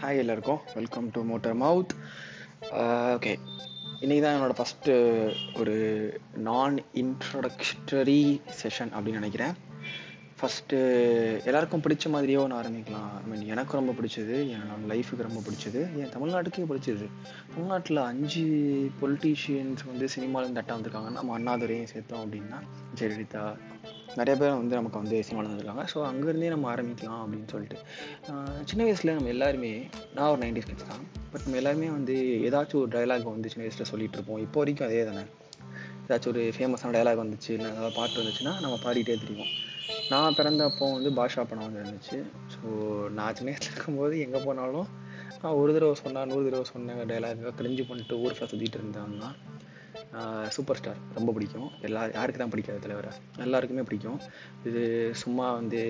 Hi எல்லாருக்கும். Welcome to Motor Mouth okay இன்றைக்கி தான் என்னோடய ஃபஸ்ட்டு uh, ஒரு நான் இன்ட்ரடக்ஷரி செஷன் அப்படின்னு நினைக்கிறேன். ஃபஸ்ட்டு uh, எல்லாருக்கும் பிடிச்ச மாதிரியோ நான் ஆரம்பிக்கலாம். ஐ மீன் எனக்கு ரொம்ப பிடிச்சது என் லைஃபுக்கு ரொம்ப பிடிச்சது என் தமிழ்நாட்டுக்கே பிடிச்சது. தமிழ்நாட்டில் அஞ்சு பொலிட்டீஷியன்ஸ் வந்து சினிமாலேருந்து தட்டா வந்திருக்காங்க. நம்ம அண்ணாதுரையும் சேர்த்தோம் அப்படின்னா ஜெயலலிதா நிறைய பேர் வந்து நமக்கு வந்து சினிமாவில் வந்திருக்காங்க ஸோ அங்கேருந்தே நம்ம ஆரம்பிக்கலாம் அப்படின்னு சொல்லிட்டு. சின்ன வயசில் நம்ம எல்லாருமே நான் ஒரு நைன்டி கிட்ஸ் தான். பட் நம்ம எல்லாருமே வந்து ஏதாச்சும் ஒரு டயலாக் வந்து சின்ன வயசில் சொல்லிட்டு இருப்போம். இப்போ வரைக்கும் அதே தானே. ஏதாச்சும் ஒரு ஃபேமஸான டயலாக் வந்துச்சு இல்லை ஏதாவது பாட்டு வந்துச்சுன்னா நம்ம பாடிட்டே தெரியும் நான் பிறந்தப்போ வந்து பாஷா படம் வந்து இருந்துச்சு. ஸோ நான் சின்ன வயசில் இருக்கும்போது எங்கே போனாலும் நான் ஒரு தடவை சொன்னால் நூறு தடவை சொன்ன டைலாக் கிரிஞ்சு பண்ணிட்டு ஊர் ஃபுல்லாக சுற்றிட்டு இருந்தாங்கன்னா சூப்பர் ஸ்டார் ரொம்ப பிடிக்கும். எல்லா யாருக்கு தான் பிடிக்காது தலைவரை? எல்லாருக்குமே பிடிக்கும். இது சும்மா வந்து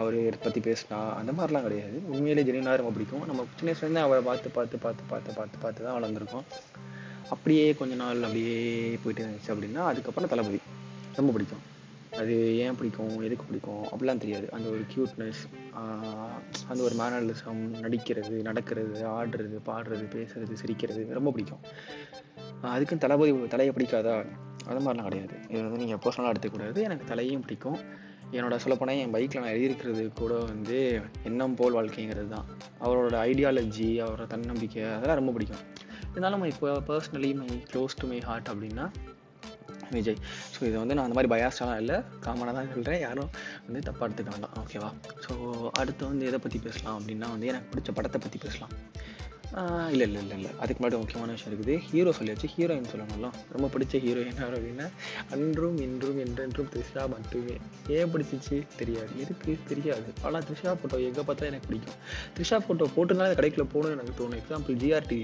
அவர் பற்றி பேசினா அந்த மாதிரிலாம் கிடையாது. உண்மையிலே ஜெனினா ரொம்ப பிடிக்கும். நம்ம சின்ன வயசுலேருந்து அவரை பார்த்து பார்த்து பார்த்து பார்த்து பார்த்து பார்த்து தான் வளர்ந்துருக்கோம். அப்படியே கொஞ்ச நாள் அப்படியே போயிட்டு இருந்துச்சு அப்படின்னா அதுக்கப்புறம் தளபதி. ரொம்ப பிடிக்கும். அது ஏன் பிடிக்கும்? எதுக்கு பிடிக்கும்? அப்படிலாம் தெரியாது. அந்த ஒரு க்யூட்னஸ் அந்த ஒரு மேனலிசம் நடிக்கிறது நடக்கிறது ஆடுறது பாடுறது பேசுறது சிரிக்கிறது ரொம்ப பிடிக்கும். அதுக்கும் தளபதி தலையை பிடிக்காதா? அது மாதிரிலாம் கிடையாது. இது வந்து நீங்கள் பர்சனலாக எடுத்துக்கூடாது எனக்கு தலையும் பிடிக்கும். என்னோட சொல்லப்போனால் என் பைக்கில் நான் எழுதியிருக்கிறது கூட வந்து எண்ணம் போல் வாழ்க்கைங்கிறது தான். அவரோட ஐடியாலஜி அவரோட தன்னம்பிக்கை அதெல்லாம் ரொம்ப பிடிக்கும். இருந்தாலும் இப்போ personally my close to my heart அப்படின்னா விஜய். ஸோ இதை வந்து நான் அந்த மாதிரி பயாஸ்டாலாம் இல்லை. காமனாக தான் சொல்கிறேன் யாரும் வந்து தப்பாக எடுத்துக்க வேண்டாம். ஓகேவா ஸோ அடுத்து வந்து எதை பற்றி பேசலாம் அப்படின்னா வந்து எனக்கு பிடிச்ச படத்தை பற்றி பேசலாம். இல்லை இல்லை இல்லை இல்லை. அதுக்கு முன்னாடி முக்கியமான விஷயம் இருக்குது. ஹீரோ சொல்லியாச்சு. ஹீரோயின் சொல்லணும்ல. ரொம்ப பிடிச்ச ஹீரோயின் யார் அப்படின்னா அன்றும் இன்றும் என்றென்றும் த்ரிஷா மட்டுமே. ஏன் பிடிச்சிச்சு? தெரியாது. எதுக்கு? தெரியாது. ஆனால் த்ரிஷா ஃபோட்டோ எங்கே பார்த்தா எனக்கு பிடிக்கும். த்ரிஷா ஃபோட்டோ போட்டுனால அந்த கடைக்குள்ள போகணும்னு எனக்கு தோணும். எக்ஸாம்பிள் ஜிஆர்டி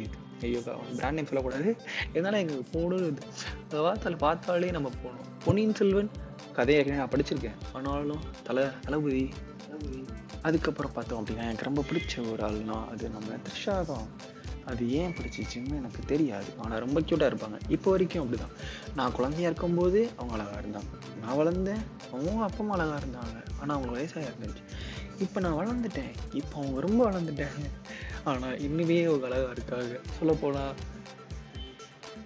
ஐயோ பிராண்ட் நேம் சொல்லக்கூடாது. இருந்தாலும் எங்களுக்கு போகணும் அதை பார்த்தாலே நம்ம போகணும். பொன்னியின் செல்வன் கதையை நான் படிச்சிருக்கேன். ஆனாலும் தலை தளபதி தளபதி. அதுக்கப்புறம் பார்த்தோம் அப்படின்னா எனக்கு ரொம்ப பிடிச்ச ஒரு ஆள்னா அது நம்ம த்ரிஷா தான். அது ஏன் பிடிச்சிச்சுன்னு எனக்கு தெரியாது. ஆனால் ரொம்ப க்யூட்டாக இருப்பாங்க. இப்போ வரைக்கும் அப்படிதான். நான் குழந்தையா இருக்கும்போது அவங்க அழகாக இருந்தாங்க. நான் வளர்ந்தேன். அவங்க அப்பா அம்மா அழகாக இருந்தாங்க. ஆனால் அவங்க வயசாக இருந்துச்சு. இப்போ நான் வளர்ந்துட்டேன். இப்போ அவங்க ரொம்ப வளர்ந்துட்டாங்க. ஆனால் இன்னுமே அவங்க அழகாக இருக்காங்க. சொல்லப்போனால்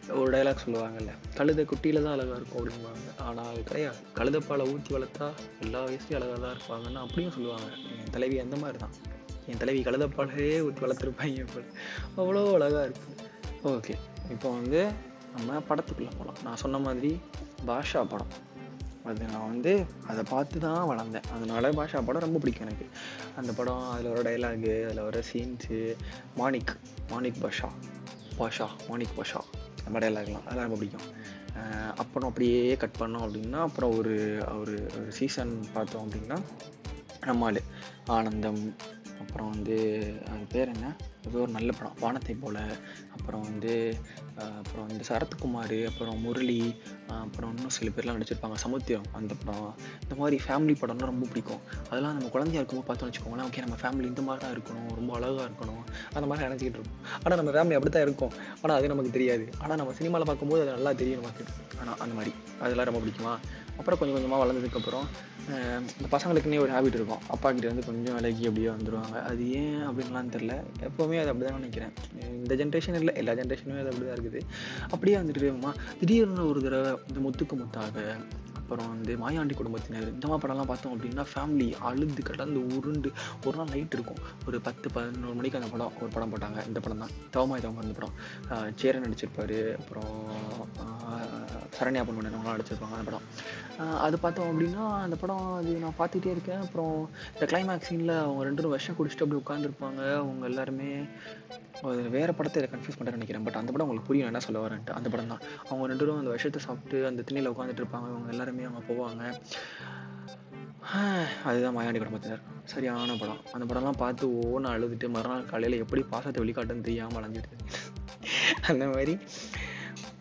ஒரு டைலாக் சொல்லுவாங்கல்ல கழுத குட்டியில் தான் அழகாக இருக்கும் அப்படிம்பாங்க. ஆனால் அது கிடையாது. கழுதப்பாலை ஊற்றி வளர்த்தா எல்லா வயசுலையும் அழகாக தான் இருப்பாங்கன்னு அப்படியும் சொல்லுவாங்க. தலைவி அந்த மாதிரி தான் என் தலைவி கழுதைப்பாலையே ஊற்றி வளர்த்துருப்பாங்க போல. அவ்வளோ அழகாக இருக்கும் ஓகே இப்போ வந்து நம்ம படத்துக்குள்ளே போகலாம் நான் சொன்ன மாதிரி பாஷா படம். அது நான் வந்து அதை பார்த்து தான் வளர்ந்தேன். அதனால பாஷா படம் ரொம்ப பிடிக்கும் எனக்கு. அந்த படம் அதில் வர டைலாகு அதில் வர சீன்ஸு மாணிக் மாணிக் பாஷா பாஷா மாணிக் பாஷா அந்த டைலாக்லாம் அதெல்லாம் ரொம்ப பிடிக்கும். அப்புறம் அப்படியே கட் பண்ணோம் அப்படின்னா அப்புறம் ஒரு ஒரு சீசன் பார்த்தோம் அப்படின்னா நம்மால் ஆனந்தம் அப்புறம் வந்து அது பேர் என்ன? ஏதோ ஒரு நல்ல படம் வானத்தை போல். அப்புறம் வந்து அப்புறம் வந்து சரத்குமார் அப்புறம் முரளி அப்புறம் இன்னும் சில பேர்லாம் நடிச்சிருப்பாங்க. சமுத்திரம் அந்த படம். இந்த மாதிரி ஃபேமிலி படம்லாம் ரொம்ப பிடிக்கும். அதெல்லாம் நம்ம குழந்தையா இருக்கும்போது பார்த்தோம்னு வச்சுக்கோங்களேன் ஓகே நம்ம ஃபேமிலி இந்த மாதிரி தான் இருக்கணும் ரொம்ப அழகாக இருக்கணும் அந்த மாதிரி நினச்சிக்கிட்டு இருக்கும் ஆனால் நம்ம ஃபேமிலி அப்படி தான் இருக்கும். ஆனால் அது நமக்கு தெரியாது. ஆனால் நம்ம சினிமாவில் பார்க்கும்போது அது நல்லா தெரியும் நமக்கு. ஆனால் அந்த மாதிரி. அதெல்லாம் ரொம்ப பிடிக்குமா? அப்புறம் கொஞ்சம் கொஞ்சமாக வளர்ந்ததுக்கப்புறம் இந்த பசங்களுக்குன்னே ஒரு ஹேபிட் இருக்கும். அப்பா கிட்ட வந்து கொஞ்சம் விலகி அப்படியே வந்துடுவாங்க அது ஏன் அப்படின்லாம் தெரில எப்போவுமே அது அப்படி தான் நினைக்கிறேன். இந்த ஜென்ரேஷன் இல்லை எல்லா ஜென்ரேஷனுமே அது அப்படி தான் இருக்குது. அப்படியே வந்துட்டு திடீர்னு ஒரு தடவை இந்த முத்துக்கு முத்தாக அப்புறம் வந்து மாயாண்டி குடும்பத்தினர் இந்த மாதிரி படம்லாம் பார்த்தோம் அப்படின்னா ஃபேமிலி அழுது கடந்து உருண்டு ஒரு நாள் நைட் இருக்கும். ஒரு பத்து பதினோரு மணிக்கு அந்த படம் ஒரு படம் போட்டாங்க. இந்த படம் தான். தவமாய் தவமா இந்த படம் சேரன் நடிச்சிருப்பார். அப்புறம் சரண்யா பொண்ணு அவங்களாம் நடிச்சிருப்பாங்க அந்த படம். அது பார்த்தோம் அப்படின்னா அந்த படம் அது நான் பார்த்துட்டே இருக்கேன். அப்புறம் இந்த கிளைமேக்ஸ் சீனில் அவங்க ரெண்டு பேரும் விஷம் குடிச்சிட்டு அப்படி உட்காந்துருப்பாங்க அவங்க எல்லாருமே அது வேற படத்தை இதை கன்ஃபியூஸ் பண்ணுறேன்னு நினைக்கிறேன். பட் அந்த படம் உங்களுக்கு புரியும் என்ன சொல்ல வரேன்ட்டு. அந்த படம் தான். அவங்க ரெண்டு பேரும் அந்த விஷத்தை சாப்பிட்டு அந்த திண்ணையில் உட்காந்துட்டு இருப்பாங்க. அவங்க எல்லாருமே அவங்க போவாங்க. அதுதான் மாயாண்டி குடும்பத்தினர் சரியான படம். அந்த படம்லாம் பார்த்து ஒவ்வொன்று அழுதுட்டு மறுநாள் காலையில் எப்படி பாசத்தை வெளிக்காட்டுன்னு தெரியாமல் அலைஞ்சிட்டு அந்த மாதிரி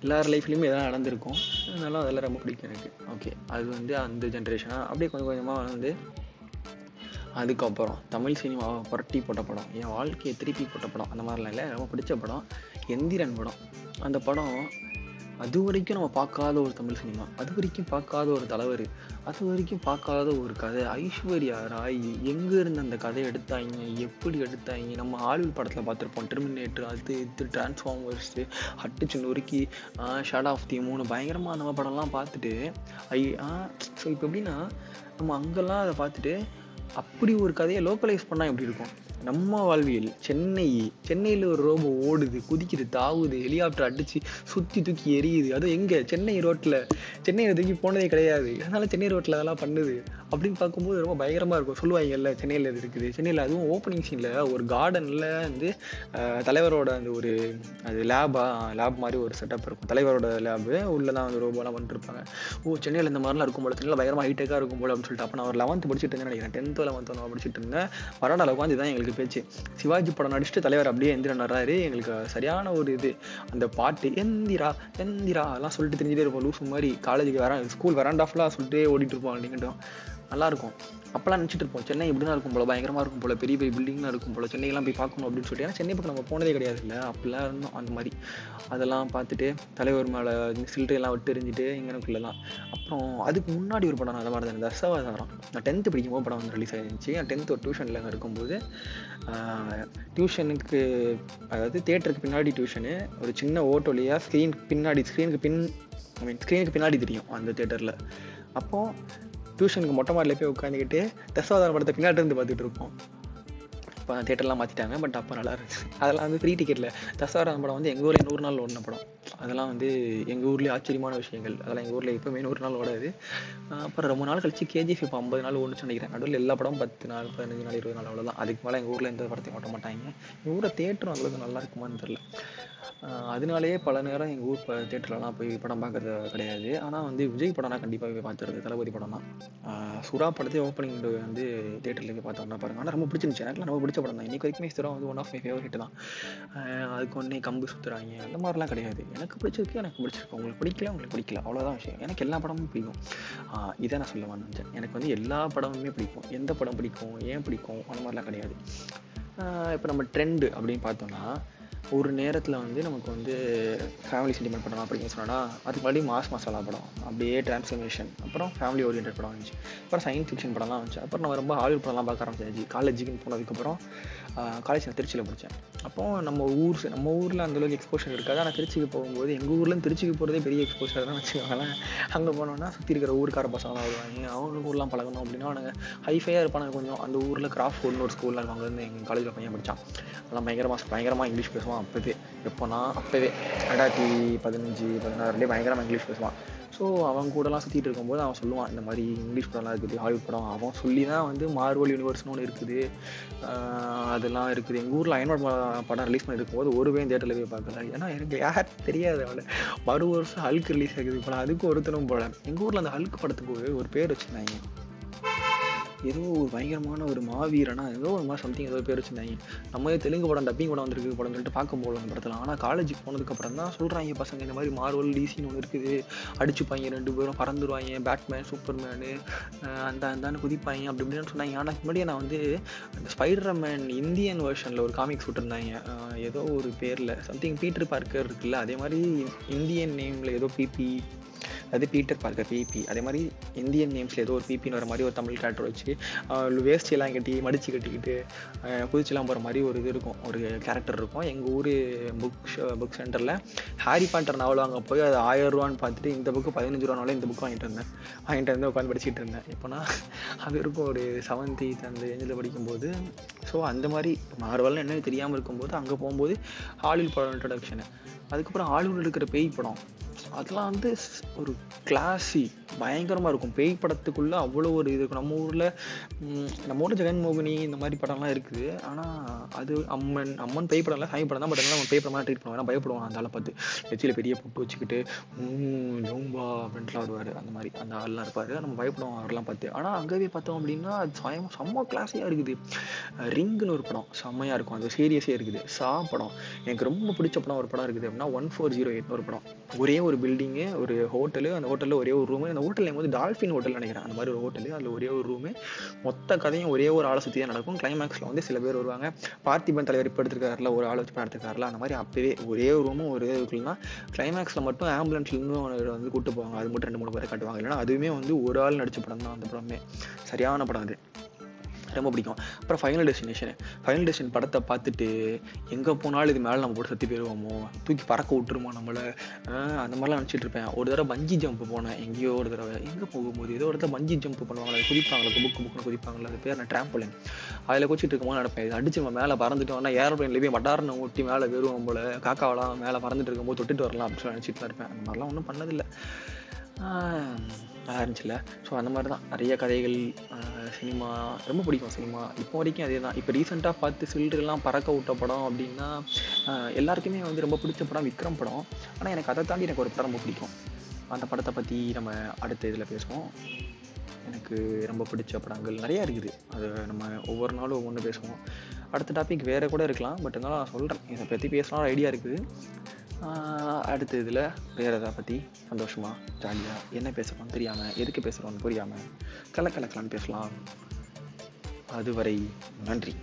எல்லார் லைஃப்லேயுமே இதெல்லாம் நடந்திருக்கும். அதனால அதெல்லாம் ரொம்ப பிடிக்கும் எனக்கு. ஓகே அது வந்து அந்த ஜென்ரேஷனாக அப்படியே கொஞ்சம் கொஞ்சமாக வந்து அதுக்கப்புறம் தமிழ் சினிமாவை புரட்டி போட்ட படம் என் வாழ்க்கையை திருப்பி போட்ட படம் அந்த மாதிரிலாம் இல்லை. ரொம்ப பிடிச்ச படம். எந்திரன் படம். அந்த படம் அது வரைக்கும் நம்ம பார்க்காத ஒரு தமிழ் சினிமா அது வரைக்கும் பார்க்காத ஒரு தலைவர் அது வரைக்கும் பார்க்காத ஒரு கதை. ஐஸ்வர்யா ராய் எங்கே இருந்து அந்த கதையை எடுத்தாங்க? எப்படி எடுத்தாங்க? நம்ம ஹாலிவுட் படத்தில் பார்த்துருப்போம். டெர்மினேட்டர் அது இது டிரான்ஸ்ஃபார்மர்ஸு ஹட்டுச்சு நொறுக்கி ஷட் ஆஃப் தி மூணு பயங்கரமாக நம்ம படம்லாம் பார்த்துட்டு ஐ ஸோ இப்போ எப்படின்னா நம்ம அங்கெல்லாம் அதை பார்த்துட்டு அப்படி ஒரு கதையை லோக்கலைஸ் பண்ணால் எப்படி இருக்கும்? நம்ம வாழ்வியல் சென்னை சென்னையில் ஒரு ரோபோ ஓடுது குதிக்குது தாவுது ஹெலிகாப்டர் அடிச்சு சுற்றி தூக்கி எரியுது. அதுவும் எங்கே? சென்னை ரோட்டில் சென்னையில் தூக்கி போனதே கிடையாது. அதனால சென்னை ரோட்டில் அதெல்லாம் பண்ணுது. அப்படின்னு பார்க்கும்போது ரொம்ப பயங்கரமாக இருக்கும். சொல்லுவாங்கல்ல சென்னையில் இது இருக்குது. சென்னையில் அதுவும் ஓப்பனிங் சீனில் ஒரு கார்டனில் வந்து தலைவரோட அந்த ஒரு அது லேபா லேப் மாதிரி ஒரு செட்டப் இருக்கும். தலைவரோட லேபு உள்ளே தான் வந்து ரோபோலாம் பண்ணிருப்பாங்க ஓ சென்னையில் இந்த மாதிரிலாம் இருக்கும் போல சென்னையில் பயங்கரமாக ஹைட்டெக்காக இருக்கும் போல அப்படின்னு சொல்லிட்டு அப்போ நான் ஒரு லெவன்த்து படிச்சுட்டு இருந்தேன் நினைக்கிறேன். டென்த்து லெவன்த்தோ நான் படிச்சுட்டு இருந்தேன். வராண்டால உட்காந்து தான் எங்களுக்கு பேச்சு. சிவாஜி படம் நடிச்சுட்டு தலைவர் அப்படியே எந்திரன் எங்களுக்கு சரியான ஒரு இது. அந்த பாட்டு எந்திரா எந்திரா அதெல்லாம் சொல்லிட்டு தெரிஞ்சுட்டே இருப்போம். லூசு மாதிரி காலேஜுக்கு வர ஸ்கூல் வராண்டாஃபுல்லாக சொல்லிட்டு ஓடிட்டு இருப்போம். அப்படிங்கிட்டோம். நல்லா இருக்கும் அப்போல்லாம் நினச்சிட்டு இருப்போம் சென்னை இப்படி தான் இருக்கும் போல பயங்கரமாக இருக்கும் போல பெரிய பெரிய பில்டிங்லாம் இருக்கும் போல சென்னையெல்லாம் போய் பார்க்கணும் அப்படின்னு சொல்லிட்டு. ஏன்னா சென்னை பக்கம் நம்ம போனதே கிடையாது இல்லை அப்படிலாம் இருந்தோம் அந்த மாதிரி. அதெல்லாம் பார்த்துட்டு தலைவர் மேலே சில்லறையெல்லாம் விட்டு எரிஞ்சிட்டு இங்கனக்குள்ளே அப்புறம் அதுக்கு முன்னாடி ஒரு படம் நான் அதை மாதிரி தான் தசவாதாரம். நான் டென்த்து படிக்கும்போது படம் வந்து ரிலீஸ் ஆகிருந்துச்சி நான் டென்த் ஒரு டியூஷனில் இருக்கும்போது டியூஷனுக்கு அதாவது தேட்டருக்கு பின்னாடி டியூஷனு ஒரு சின்ன ஓட்டோலியாக ஸ்க்ரீன் பின்னாடி ஸ்க்ரீனுக்கு பின் ஐ மீன் ஸ்க்ரீனுக்கு பின்னாடி தெரியும் அந்த தேட்டரில் அப்போது டியூஷனுக்கு மொட்டை மாடியில் போய் உட்காந்துக்கிட்டு தசாவதாரம் படத்தை பின்னாடி இருந்து பார்த்துட்டு இருப்போம். இப்போ தேட்டர்லாம் மாற்றிட்டாங்க பட் அப்போ நல்லா இருந்துச்சு. அதெல்லாம் வந்து ஃப்ரீ டிக்கெட்டில் தசாவதாரம் படம் வந்து எங்கள் ஊரில் நூறு நாள் ஓடின படம். அதெல்லாம் வந்து எங்கள் ஊர்லேயே ஆச்சரியமான விஷயங்கள். அதெல்லாம் எங்கள் ஊரில் எப்போவுமே நூறு நாள் ஓடாது. அப்புறம் ரொம்ப நாள் கழிச்சு கேஜிஎஃப் இப்போ ஐம்பது நாள் ஒன்று நினைக்கிறேன். நடுவில் எல்லா படமும் பத்து நாள் பதினஞ்சு நாள் இருபது நாள் அவ்வளோதான் அதுக்கு மேலே எங்கள் ஊரில் எந்த படத்தையும் ஓட்ட மாட்டாங்க. எங்கள் ஊரில் தேட்டரும் அவ்வளோ நல்லா இருக்குமான்னு தெரில அதனாலேயே பல நேரம் எங்கள் ஊர் தேட்டர்லலாம் போய் படம் பார்க்கறது கிடையாது. ஆனால் வந்து விஜய் படம்னா கண்டிப்பாக போய் பார்த்துருது தளபதி படம் தான் சுறா படத்தை ஓப்பனிங் வந்து தேட்டரில் போய் பார்த்தோம்னா பாருங்க. ஆனால் ரொம்ப பிடிச்சிருந்துச்சு. எனக்கு ரொம்ப பிடிச்ச படம் தான். இன்னைக்கு வரைக்குமே சுறா வந்து ஒன் ஆஃப் மை ஃபேவரேட் தான். அதுக்கு ஒன்றே கம்பு சுற்றுறாங்க அந்த மாதிரிலாம் கிடையாது. எனக்கு எனக்கு பிடிச்சிருக்கு எனக்கு பிடிச்சிருக்கு. உங்களுக்கு பிடிக்கல உங்களுக்கு பிடிக்கல. அவ்வளோதான் விஷயம். எனக்கு எல்லா படமும் பிடிக்கும். ஆஹ் இதை நான் சொல்ல நினச்சேன் எனக்கு வந்து எல்லா படமுமே பிடிக்கும். எந்த படம் பிடிக்கும் ஏன் பிடிக்கும் அந்த மாதிரிலாம் கிடையாது. இப்போ நம்ம ட்ரெண்டு அப்படின்னு பார்த்தோம்னா ஒரு நேரத்தில் வந்து நமக்கு வந்து ஃபேமிலி சென்டிமெண்ட் படம் அப்படின்னு சொன்னா அதுக்கு முன்னாடி மாஸ் மசாலா படம் அப்படியே டிரான்ஸ்ஃபர்மேஷன் அப்புறம் ஃபேமிலி ஓரியன்ட் படம் வந்துச்சு. அப்புறம் சயின்ஸ் ஃபிக்ஷன் படம்லாம் வந்துச்சு. அப்புறம் நான் ரொம்ப ஹாலிவுட் படம்லாம் பார்க்க ஆரம்பிச்சாச்சு. காலேஜுக்குன்னு போனதுக்கப்புறம் காலேஜ் நான் திருச்சியில் படித்தேன் அப்போ நம்ம ஊர் நம்ம ஊரில் அந்தளவுக்கு எக்ஸ்போஷர் இருக்காது. ஆனால் திருச்சிக்கு போகும்போது எங்கள் ஊர்லேருந்து திருச்சிக்கு போகிறதே பெரிய எக்ஸ்போஷர் தான் வச்சுக்கோங்களேன். அங்கே போனோம்னா சுற்றி இருக்கிற ஊருக்கார பசங்களாம் வருவாங்க. அவங்க ஊர்லாம் பழகணும் அப்படின்னா அவனுங்க ஹைஃபையாக இருப்பானுங்க கொஞ்சம். அந்த ஊரில் கிராஃப்ட் ஒன்று ஒரு ஸ்கூலில் அங்கே வந்து எங்கள் காலேஜில் பையன் படித்தான் அதெல்லாம் பயங்கரமாக பயங்கரமாக இங்கிலீஷ் பேசுவான் அப்போவே. எப்போனா அப்போவே. ரெண்டாயிரத்தி பதினஞ்சு பதினாறுலேயே பயங்கரமாக இங்கிலீஷ் பேசுவான். ஸோ அவன் கூடலாம் சுற்றிட்டு இருக்கும்போது அவன் சொல்லுவான் இந்த மாதிரி இங்கிலீஷ் படம்லாம் இருக்குது ஹாலிவுட் படம். அவன் சொல்லி தான் வந்து மார்வல் யூனிவர்ஸ்னு ஒன்று இருக்குது. அதெல்லாம் இருக்குது. எங்கள் ஊரில் அயன்மாட் படம் ரிலீஸ் பண்ணியிருக்கும்போது ஒரு பேரும் தேட்டரில் போய் பார்க்கல. ஏன்னா எனக்கு யார் தெரியாது அவளை. மறு வருஷம் ஹல்க் ரிலீஸ் ஆகுது. இப்போ அதுக்கு ஒருத்தனும் போல. எங்கள் ஊரில் அந்த ஹல்க் படத்துக்கு ஒரு- ஒரு பேர் வச்சுருந்தாங்க. ஏதோ ஒரு பயங்கரமான ஒரு மாவீரனா ஏதோ ஒரு மாதிரி சம்திங் ஏதோ பேர் வச்சிருந்தாங்க. நம்ம தெலுங்கு படம் டப்பிங் படம் வந்திருக்கு படம் சொல்லிட்டு பார்க்க போகல அந்த படத்தில். ஆனால் காலேஜுக்கு போனதுக்கப்புறம் தான் சொல்கிறாங்க பசங்க இந்த மாதிரி மார்வல் டிசின்னு ஒன்று இருக்குது. அடிச்சுப்பாங்க ரெண்டு பேரும் பறந்துருவாங்க பேட்மேன் சூப்பர்மேனு அந்த அந்தான்னு குதிப்பாங்க அப்படி இப்படின்னு சொன்னாங்க. ஆனால் முன்னாடியே நான் வந்து அந்த ஸ்பைடர் மேன் இந்தியன் வெர்ஷனில் ஒரு காமிக்ஸ் விட்டுருந்தாங்க. ஏதோ ஒரு பேரில் சம்திங் பீட்டர் பார்க்கர் இருக்குல்ல அதே மாதிரி இந்தியன் நேமில் ஏதோ பிபி அது பீட்டர் பார்க்க பிபி அதே மாதிரி இந்தியன் நேம்ஸில் ஏதோ ஒரு பிபின்னு வர மாதிரி ஒரு தமிழ் கேரக்டர் வச்சு வேஸ்டியெல்லாம் கட்டி மடிச்சு கட்டிக்கிட்டு குதிச்செல்லாம் போகிற மாதிரி ஒரு இது இருக்கும். ஒரு கேரக்டர் இருக்கும். எங்கள் ஊர் புக் புக் சென்டரில் ஹாரி பாண்டர் நாவல் வாங்க போய் அது ஆயிரம் ரூபான்னு பார்த்துட்டு இந்த புக்கு பதினஞ்சு ரூபானால இந்த புக் வாங்கிட்டு இருந்தேன் வாங்கிட்டு வந்து உட்காந்து படிச்சுட்டு இருந்தேன். இப்போனா அது இருக்கும் ஒரு செவன்த் எயித் அந்த ஏஞ்சில் படிக்கும்போது. ஸோ அந்த மாதிரி மார்வெல்லாம் என்னன்னு தெரியாமல் இருக்கும்போது அங்கே போகும்போது ஹாலிவுட் படம் இன்ட்ரடக்ஷனு அதுக்கப்புறம் ஹாலிவுட் இருக்கிற பேய் படம். அதெல்லாம் வந்து ஒரு கிளாஸி பயங்கரமாக இருக்கும். பேய் படத்துக்குள்ளே அவ்வளோ ஒரு இது இருக்கும். நம்ம ஊரில் நம்ம ஊரில் ஜெகன் மோகினி இந்த மாதிரி படம்லாம் இருக்குது. ஆனால் அது அம்மன் அம்மன் பேய் படம்லாம் சாமி படம் தான் பட் நம்ம பேய் படமாக ட்ரீட் பண்ணுவாங்க ஏன்னா பயப்படுவோம் அந்த ஆளை பார்த்து நெத்தியில் பெரிய பொட்டு வச்சுக்கிட்டு லோம்பா ஜோம்பா அப்படின்ட்டுலாம் வருவார். அந்த மாதிரி அந்த ஆள்லாம் இருப்பார். நம்ம பயப்படுவோம் அவரெல்லாம் பார்த்து. ஆனால் அங்கேயே பார்த்தோம் அப்படின்னா அது சயம் செம்ம கிளாஸியாக இருக்குது. ரிங்குன்னு ஒரு படம் செம்மையாக இருக்கும். அது சீரியஸே இருக்குது. சா படம். எனக்கு ரொம்ப பிடிச்ச படம் ஒரு படம் இருக்குது. அப்படின்னா ஒன் ஃபோர் ஜீரோ எயிட்னு ஒரு படம். ஒரே ஒரு பில்டிங்கு ஒரு ஹோட்டலு அந்த ஹோட்டலில் ஒரே ஒரு ரூமு அந்த ஹோட்டல் வந்து டால்ஃபின் ஹோட்டல் நினைக்கிறேன். அந்த மாதிரி ஒரு ஹோட்டலு அதில் ஒரே ஒரு ரூமு மொத்த கதையும் ஒரே ஒரு ஆளை சுற்றி தான் நடக்கும் கிளைமேக்ஸில் வந்து சில பேர் வருவாங்க. பார்த்திபன் தலைவர் இப்போ எடுத்துருக்காருல ஒரு ஆள் வச்சு எடுத்திருக்காருல அந்த மாதிரி அப்பவே ஒரே ஒரு ரூமும் ஒரே இதுக்குள்ளனா கிளைமேக்ஸில் மட்டும் ஆம்புலன்ஸ்லேருந்து வந்து கூட்டு போவாங்க. அது மட்டும் ரெண்டு மூணு பேரை காட்டுவாங்க. இல்லைனா அதுவுமே வந்து ஒரு ஆள் நடிச்ச படம் தான் அந்த படமே. சரியான படம் அது. ரொம்ப பிடிக்கும். அப்புறம் ஃபைனல் டெஸ்டினேஷன் ஃபைனல் டெஸ்டினேஷன் படத்தை பார்த்துட்டு எங்கே போனாலும் இது மேலே நம்ம போட்டு சத்தி போயிடுவோமோ தூக்கி பறக்க விட்டுருமோ நம்மளை? அந்த மாதிரிலாம் நினச்சிட்டு இருப்பேன். ஒரு தடவை பஞ்சி ஜம்ப் போனேன். எங்கேயோ ஒரு தடவை. எங்கே போகும்போது? ஏதோ ஒரு தடவை பஞ்சி ஜம்ப் பண்ணுவாங்களா அது குதிப்பாங்களா புக்கு புக்குன்னு குதிப்பாங்களா அது பேர் நான் ட்ராம்போலின் அதில் குச்சிட்டு இருக்கும்போது நடப்பேன் இது அடிச்சு நம்ம மேலே பறந்துட்டோம்னா ஏரோப்ளைன்ல போய் மட்டாரனை ஊட்டி மேலே வெறும் போல. காக்காவெல்லாம் மேலே பறந்துட்டு இருக்கும்போது தொட்டுட்டு வரலாம் அப்படின்னு நினச்சிட்டு தான் இருப்பேன். அந்த மாதிரிலாம் ஒன்றும் பண்ணதில்லை. நல்லா இருந்துச்சுல்ல? ஸோ அந்த மாதிரி தான் நிறைய கதைகள் சினிமா ரொம்ப பிடிக்கும் சினிமா. இப்போ வரைக்கும் அதே தான் இப்போ ரீசெண்டாக பார்த்து சில்ட்ரெல்லாம் பறக்க விட்ட படம் அப்படின்னா எல்லாருக்குமே வந்து ரொம்ப பிடிச்ச படம் விக்ரம் படம். ஆனால் எனக்கு அதை தாண்டி எனக்கு ஒரு படம் ரொம்ப பிடிக்கும். அந்த படத்தை பற்றி நம்ம அடுத்த இதில் பேசுவோம். எனக்கு ரொம்ப பிடிச்ச படங்கள் நிறையா இருக்குது. அது நம்ம ஒவ்வொரு நாளும் ஒவ்வொன்று பேசுவோம். அடுத்த டாபிக் வேறு கூட இருக்கலாம். பட் இருந்தாலும் நான் சொல்கிறேன் இதை பற்றி பேசலாம் ஐடியா இருக்குது. அடுத்த இதில் வேறு எதை பற்றி சந்தோஷமாக ஜாலியாக என்ன பேசுகிறோம் தெரியாமல் எதுக்கு பேசுகிறோன்னு புரியாமல் கலக்கலக்கலான்னு பேசலாம். அதுவரை நன்றி.